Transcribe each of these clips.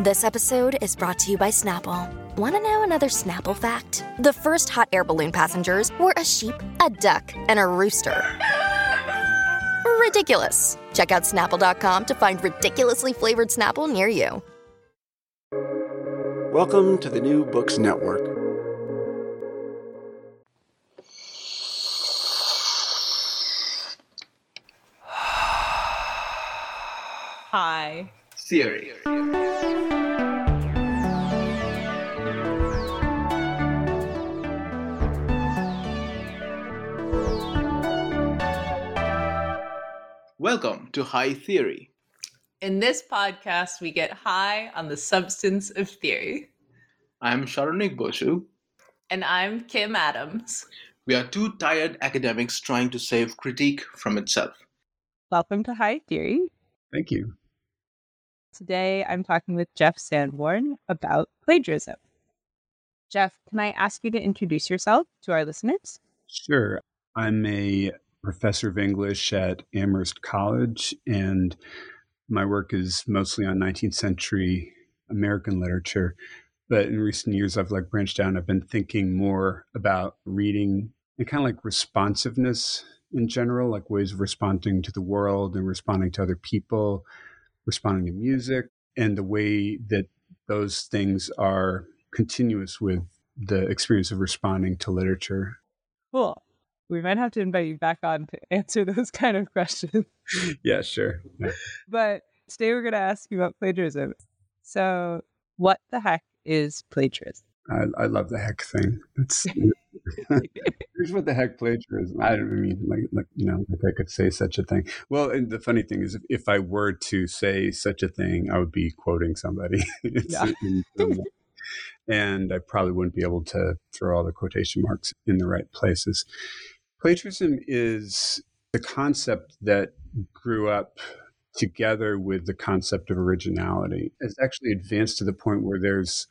This episode is brought to you by Snapple. Want to know another Snapple fact? The first hot air balloon passengers were a sheep, a duck, and a rooster. Ridiculous. Check out snapple.com to find ridiculously flavored Snapple near you. Welcome to the New Books Network. High. Theory. Welcome to High Theory. In this podcast, we get high on the substance of theory. I'm Saronik Bosu. And I'm Kim Adams. We are two tired academics trying to save critique from itself. Welcome to High Theory. Thank you. Today I'm talking with Geoff Sanborn about plagiarism. Geoff, can I ask you to introduce yourself to our listeners? Sure. I'm a professor of English at Amherst College, and my work is mostly on 19th century American literature. But in recent years, I've like branched out. I've been thinking more about reading and kind of like responsiveness in general, like ways of responding to the world and responding to other people, responding to music, and the way that those things are continuous with the experience of responding to literature. Cool we might have to invite you back on to answer those kind of questions. yeah, sure. But today we're going to ask you about plagiarism. So, what the heck is plagiarism? I, I love the heck thing. It's here's what the heck plagiarism. I don't mean like, like you know like I could say such a thing. Well, and the funny thing is, if, if I were to say such a thing, I would be quoting somebody. yeah. and I probably wouldn't be able to throw all the quotation marks in the right places. Plagiarism is the concept that grew up together with the concept of originality. It's actually advanced to the point where there's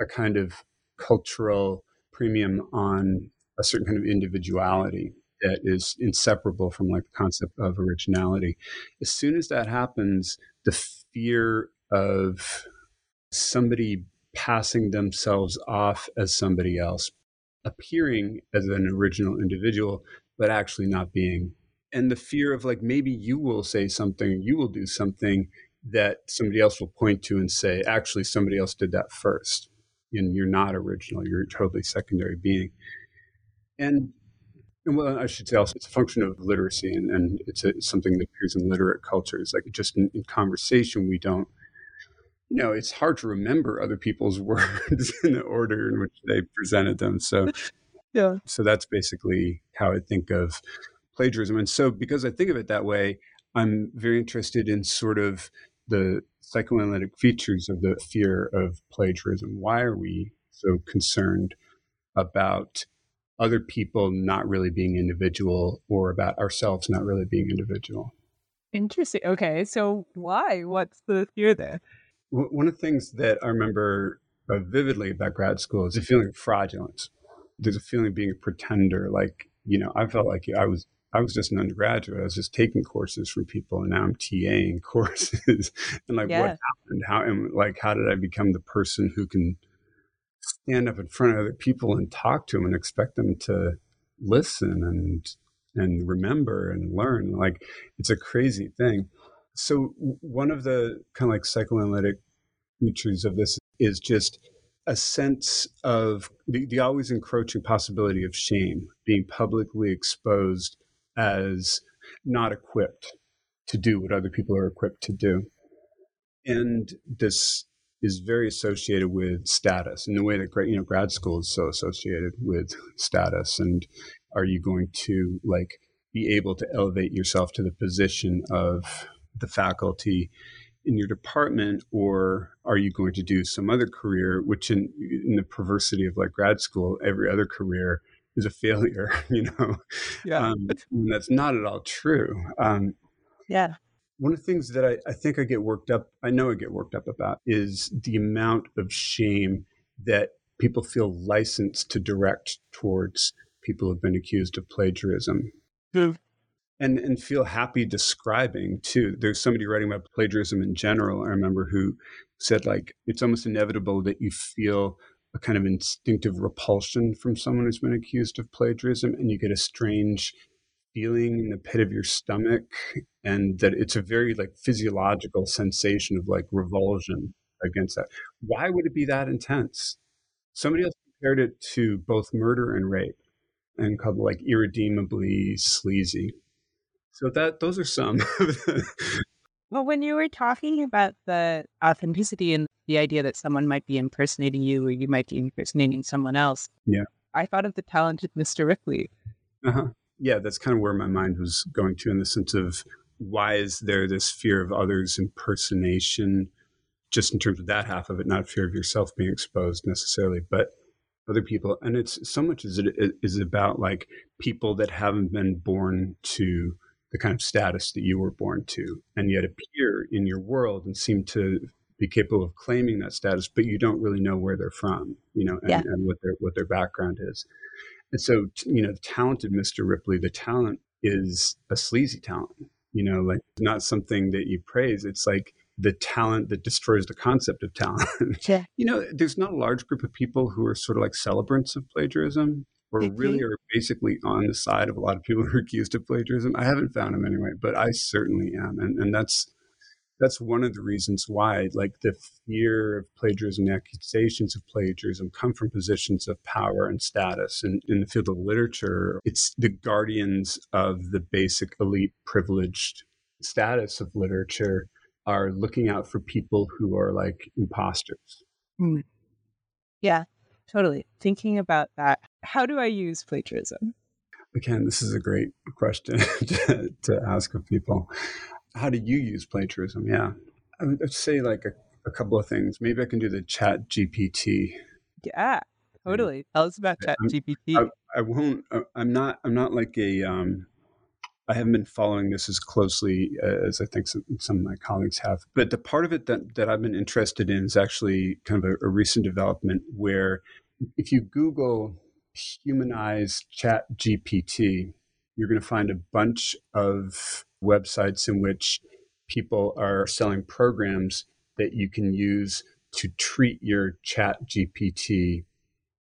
a kind of cultural premium on a certain kind of individuality that is inseparable from like the concept of originality. As soon as that happens, the fear of somebody passing themselves off as somebody else, appearing as an original individual, but actually not being. And the fear of like maybe you will say something, you will do something that somebody else will point to and say, actually, somebody else did that first. And you're not original, you're a totally secondary being. And, and well, I should say also, it's a function of literacy and, and it's, a, something that appears in literate cultures. Like just in, in conversation, we don't you know, it's hard to remember other people's words in the order in which they presented them. So, yeah. So that's basically how I think of plagiarism. And so, because I think of it that way, I'm very interested in sort of the psychoanalytic features of the fear of plagiarism. Why are we so concerned about other people not really being individual or about ourselves not really being individual? Interesting. Okay. So, why? What's the fear there? One of the things that I remember uh, vividly about grad school is a feeling of fraudulence. There's a feeling of being a pretender. Like, you know, I felt like I was I was just an undergraduate. I was just taking courses from people, and now I'm TAing courses. and like, yeah. what happened? How and like, how did I become the person who can stand up in front of other people and talk to them and expect them to listen and and remember and learn? Like, it's a crazy thing. So one of the kind of like psychoanalytic features of this is just a sense of the, the always encroaching possibility of shame being publicly exposed as not equipped to do what other people are equipped to do. And this is very associated with status in the way that you know grad school is so associated with status and are you going to like be able to elevate yourself to the position of the faculty in your department or are you going to do some other career which in, in the perversity of like grad school every other career is a failure you know? Yeah. Um, that's not at all true. Um, yeah. one of the things that I, I think i get worked up i know i get worked up about is the amount of shame that people feel licensed to direct towards people who've been accused of plagiarism. Who? And and feel happy describing too. There's somebody writing about plagiarism in general. I remember who said like it's almost inevitable that you feel a kind of instinctive repulsion from someone who's been accused of plagiarism, and you get a strange feeling in the pit of your stomach, and that it's a very like physiological sensation of like revulsion against that. Why would it be that intense? Somebody else compared it to both murder and rape and called it like irredeemably sleazy. So that those are some. well, when you were talking about the authenticity and the idea that someone might be impersonating you or you might be impersonating someone else, yeah, I thought of the talented Mr. Ripley. Uh-huh. Yeah, that's kind of where my mind was going to in the sense of why is there this fear of others impersonation just in terms of that half of it, not fear of yourself being exposed necessarily, but other people. And it's so much as it is about like people that haven't been born to the kind of status that you were born to, and yet appear in your world and seem to be capable of claiming that status, but you don't really know where they're from, you know, and, yeah. and what their what their background is. And so, you know, the talented Mr. Ripley, the talent is a sleazy talent, you know, like not something that you praise. It's like the talent that destroys the concept of talent. Yeah. you know, there's not a large group of people who are sort of like celebrants of plagiarism or really are basically on the side of a lot of people who are accused of plagiarism. I haven't found them anyway, but I certainly am. And, and that's, that's one of the reasons why like the fear of plagiarism the accusations of plagiarism come from positions of power and status and in the field of literature it's the guardians of the basic elite privileged status of literature are looking out for people who are like imposters. Mm. Yeah, totally. Thinking about that, how do I use plagiarism? Again, this is a great question to, to, ask of people. How do you use plagiarism? Yeah, I would say like a, a couple of things. Maybe I can do the Chat GPT. Yeah, totally. Tell us about Chat GPT. I, I, won't. Uh, I'm not. I'm not like a um, I haven't been following this as closely uh, as I think some, some of my colleagues have. But the part of it that, that I've been interested in is actually kind of a, a recent development where if you Google humanized chat GPT, you're going to find a bunch of websites in which people are selling programs that you can use to treat your chat GPT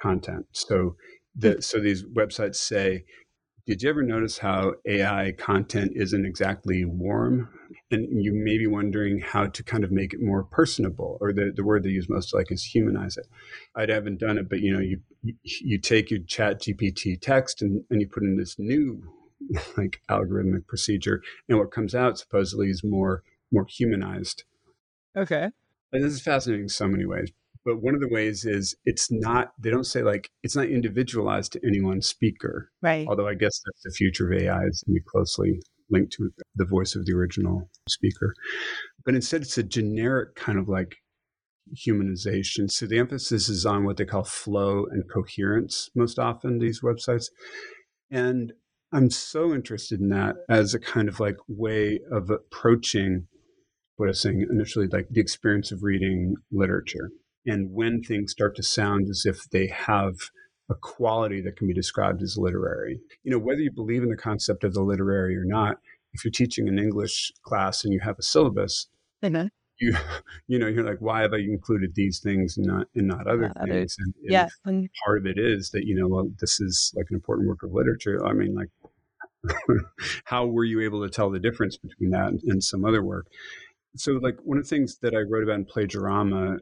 content. So the, hmm. so these websites say did you ever notice how AI content isn't exactly warm? And you may be wondering how to kind of make it more personable, or the, the word they use most like is humanize it. I haven't done it, but you know, you you take your chat GPT text and, and you put in this new like algorithmic procedure, and what comes out supposedly is more more humanized. Okay. And this is fascinating in so many ways but one of the ways is it's not they don't say like it's not individualized to any one speaker. Right. Although i guess that's the future of ai is going to be closely linked to the voice of the original speaker. But instead it's a generic kind of like humanization. So the emphasis is on what they call flow and coherence most often these websites. And i'm so interested in that as a kind of like way of approaching what i was saying initially like the experience of reading literature and when things start to sound as if they have a quality that can be described as literary. You know, whether you believe in the concept of the literary or not, if you're teaching an English class and you have a syllabus, mm-hmm. you you know, you're like, why have I included these things and not and not other not things? And, and yeah. part of it is that, you know, well, this is like an important work of literature. I mean, like how were you able to tell the difference between that and, and some other work? So, like one of the things that I wrote about in Plagiarama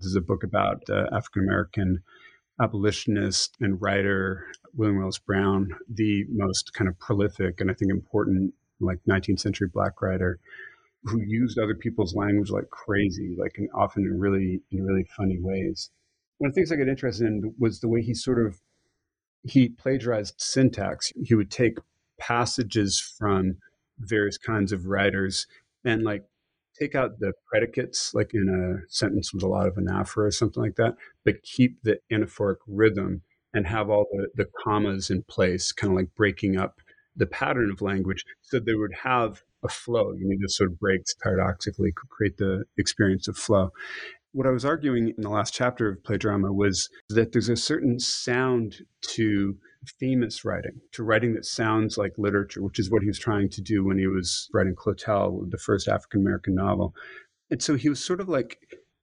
this is a book about uh, African American abolitionist and writer William Rose Brown, the most kind of prolific and I think important like 19th century black writer who used other people's language like crazy, like in, often in really in really funny ways. One of the things I got interested in was the way he sort of he plagiarized syntax. He would take passages from various kinds of writers and like take out the predicates, like in a sentence with a lot of anaphora or something like that, but keep the anaphoric rhythm and have all the, the commas in place, kind of like breaking up the pattern of language so they would have a flow. You need to sort of breaks paradoxically create the experience of flow. What I was arguing in the last chapter of Plagiarama was that there's a certain sound to famous writing, to writing that sounds like literature, which is what he was trying to do when he was writing Clotel, the first African American novel. And so he was sort of like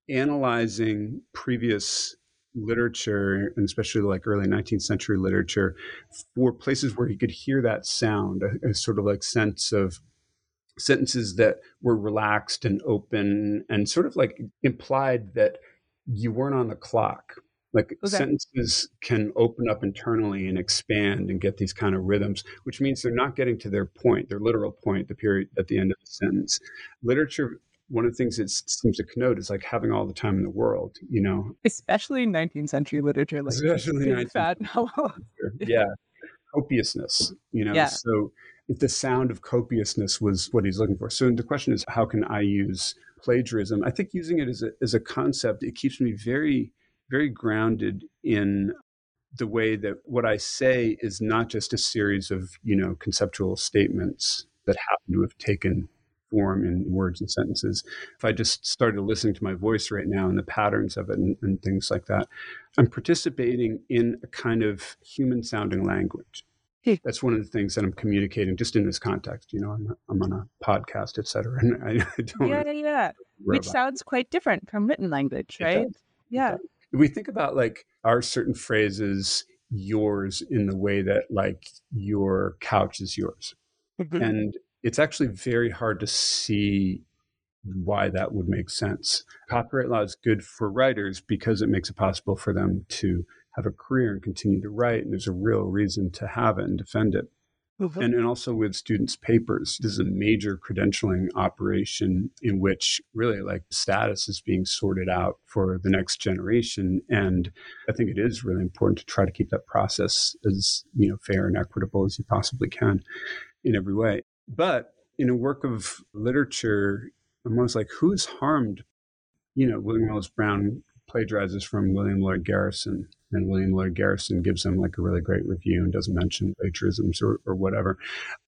analyzing previous literature, and especially like early 19th century literature, for places where he could hear that sound, a, a sort of like sense of sentences that were relaxed and open and sort of like implied that you weren't on the clock. Like okay. sentences can open up internally and expand and get these kind of rhythms, which means they're not getting to their point, their literal point, the period at the end of the sentence. Literature one of the things it seems to connote is like having all the time in the world, you know, especially 19th century literature, like especially 19th fat novel. yeah, copiousness, you know. Yeah. So if the sound of copiousness was what he's looking for. So the question is, how can I use plagiarism? I think using it as a as a concept, it keeps me very very grounded in the way that what I say is not just a series of you know conceptual statements that happen to have taken form in words and sentences. If I just started listening to my voice right now and the patterns of it and, and things like that, I'm participating in a kind of human sounding language. That's one of the things that I'm communicating just in this context. You know, I'm, I'm on a podcast, et cetera. And I, I don't yeah, yeah, which sounds quite different from written language, right? Yeah. If we think about like, are certain phrases yours in the way that like your couch is yours? Mm-hmm. And it's actually very hard to see why that would make sense. Copyright law is good for writers because it makes it possible for them to have a career and continue to write. And there's a real reason to have it and defend it. Mm-hmm. And, and also with students' papers, this is a major credentialing operation in which really like status is being sorted out for the next generation. And I think it is really important to try to keep that process as you know fair and equitable as you possibly can in every way. But in a work of literature, I'm always like, who's harmed? You know, William Wells Brown plagiarizes from William Lloyd Garrison, and William Lloyd Garrison gives him like a really great review and doesn't mention plagiarisms or, or whatever.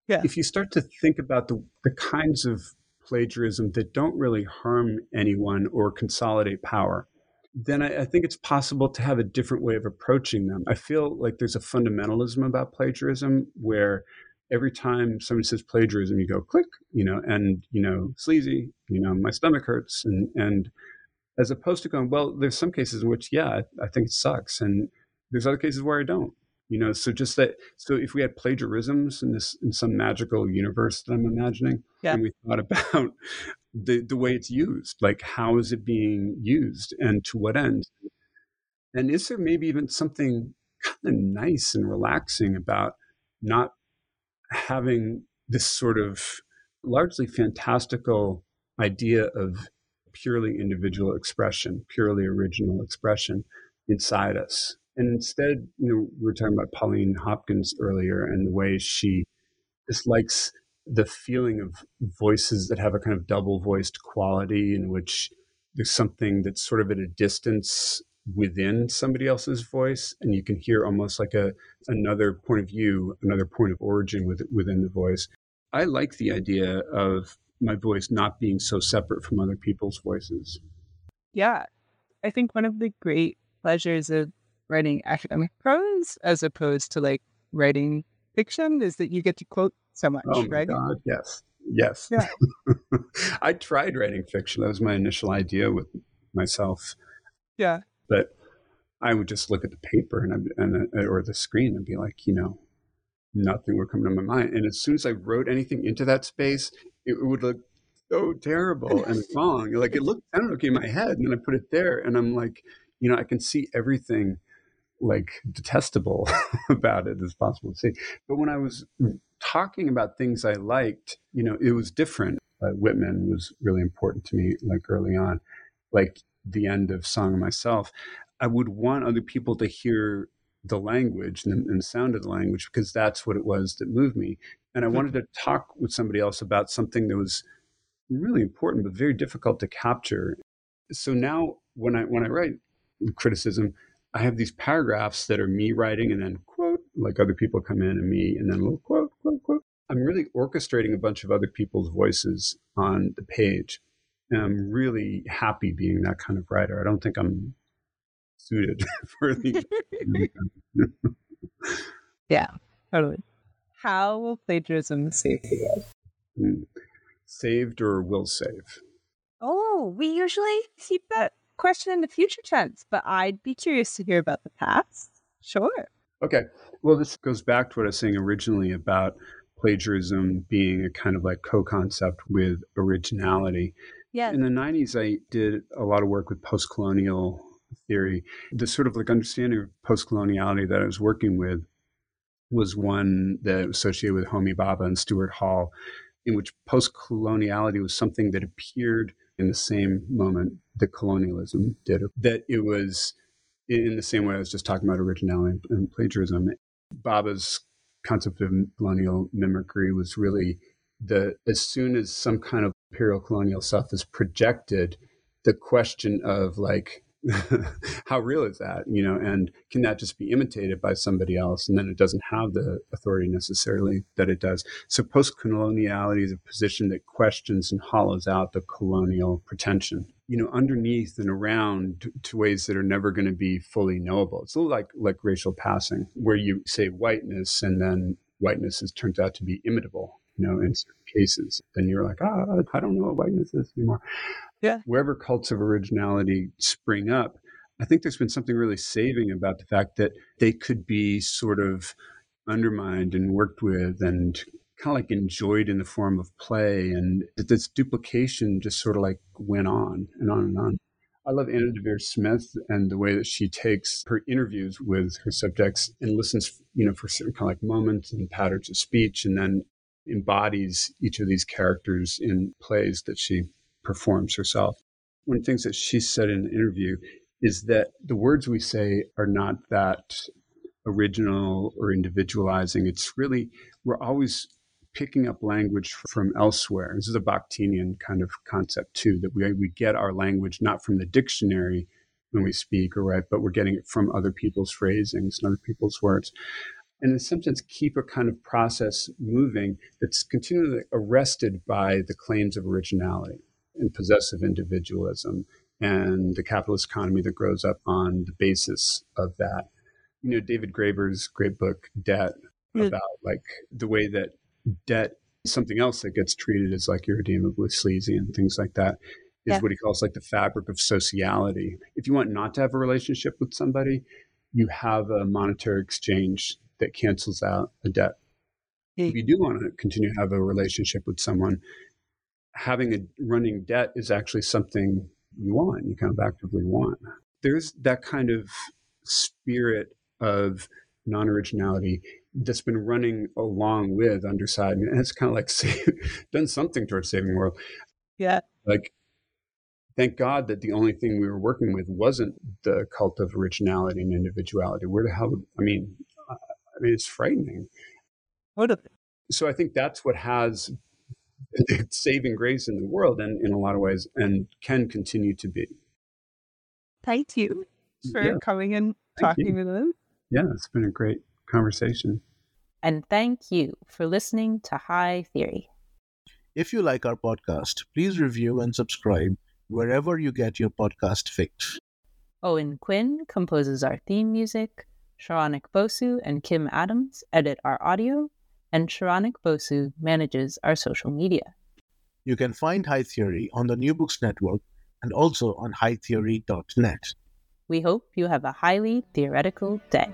Yeah. If you start to think about the, the kinds of plagiarism that don't really harm anyone or consolidate power, then I, I, think it's possible to have a different way of approaching them. I feel like there's a fundamentalism about plagiarism where every time somebody says plagiarism, you go click, you know, and you know, sleazy, you know, my stomach hurts, and and as opposed to going, well, there's some cases in which, yeah, I, I think it sucks, and there's other cases where I don't, you know. So just that. So if we had plagiarisms in this in some magical universe that I'm imagining, yeah. and we thought about the the way it's used, like how is it being used, and to what end, and is there maybe even something kind of nice and relaxing about not having this sort of largely fantastical idea of purely individual expression, purely original expression inside us. And instead, you know, we were talking about Pauline Hopkins earlier and the way she dislikes the feeling of voices that have a kind of double voiced quality in which there's something that's sort of at a distance within somebody else's voice and you can hear almost like a another point of view another point of origin with, within the voice i like the idea of my voice not being so separate from other people's voices. Yeah i think one of the great pleasures of writing academic prose as opposed to like writing fiction is that you get to quote so much oh right? God, yes yes. Yeah. i tried writing fiction. That was my initial idea with myself. Yeah. But I would just look at the paper and, and uh, or the screen and be like, you know, nothing would come to my mind. And as soon as I wrote anything into that space, it would look so terrible and wrong. Like it looked sounded okay in my head, and then I put it there, and I'm like, you know, I can see everything like detestable about it as possible to see. But when I was talking about things I liked, you know, it was different. Uh, Whitman was really important to me, like early on. Like the end of Song of Myself, I would want other people to hear the language and, and the sound of the language because that's what it was that moved me. And I wanted to talk with somebody else about something that was really important but very difficult to capture. So now when I when I write criticism, I have these paragraphs that are me writing and then quote, like other people come in and me, and then a little quote, quote, quote. I'm really orchestrating a bunch of other people's voices on the page. And I'm really happy being that kind of writer. I don't think I'm suited for the. yeah, totally. How will plagiarism save the world? Hmm. Saved or will save? Oh, we usually keep that question in the future tense, but I'd be curious to hear about the past. Sure. Okay. Well, this goes back to what I was saying originally about plagiarism being a kind of like co concept with originality. Yeah. In the 90s, I did a lot of work with post colonial theory. The sort of like understanding of post coloniality that I was working with was one that was associated with Homi Bhabha and Stuart Hall, in which post coloniality was something that appeared in the same moment that colonialism did, that it was in the same way I was just talking about originality and plagiarism. Bhabha's concept of colonial mimicry was really the as soon as some kind of imperial colonial stuff is projected, the question of like how real is that you know and can that just be imitated by somebody else and then it doesn't have the authority necessarily that it does? So post-coloniality is a position that questions and hollows out the colonial pretension you know underneath and around to ways that are never going to be fully knowable. It's a little like like racial passing where you say whiteness and then whiteness is, turns out to be imitable you know certain cases And you're like ah i don't know what whiteness is anymore yeah. Wherever cults of originality spring up, I think there's been something really saving about the fact that they could be sort of undermined and worked with and kind of like enjoyed in the form of play and that this duplication just sort of like went on and on and on. I love Anna Deavere Smith and the way that she takes her interviews with her subjects and listens, you know, for certain kind of like moments and patterns of speech and then embodies each of these characters in plays that she performs herself. One of the things that she said in an interview is that the words we say are not that original or individualizing. It's really, we're always picking up language from elsewhere. This is a Bakhtinian kind of concept too, that we, we get our language not from the dictionary when we speak or write, but we're getting it from other people's phrasings and other people's words. And in some sense, keep a kind of process moving that's continually arrested by the claims of originality and possessive individualism and the capitalist economy that grows up on the basis of that. You know, David Graeber's great book, Debt, mm. about like the way that debt is something else that gets treated as like irredeemably sleazy and things like that is yeah. what he calls like the fabric of sociality. If you want not to have a relationship with somebody, you have a monetary exchange that cancels out a debt. If you do want to continue to have a relationship with someone, having a running debt is actually something you want, you kind of actively want. There's that kind of spirit of non originality that's been running along with Underside. And it's kind of like save, done something towards saving the world. Yeah. Like, thank God that the only thing we were working with wasn't the cult of originality and individuality. Where the hell, would, I mean, I mean, it's frightening. What a, so I think that's what has saving grace in the world and in a lot of ways and can continue to be. Thank you for yeah. coming and talking with us. Yeah, it's been a great conversation. And thank you for listening to High Theory. If you like our podcast, please review and subscribe wherever you get your podcast fix. Owen Quinn composes our theme music. Saronik Bosu and Kim Adams edit our audio and Saronik Bosu manages our social media. You can find High Theory on the New Books Network and also on hightheory.net. We hope you have a highly theoretical day.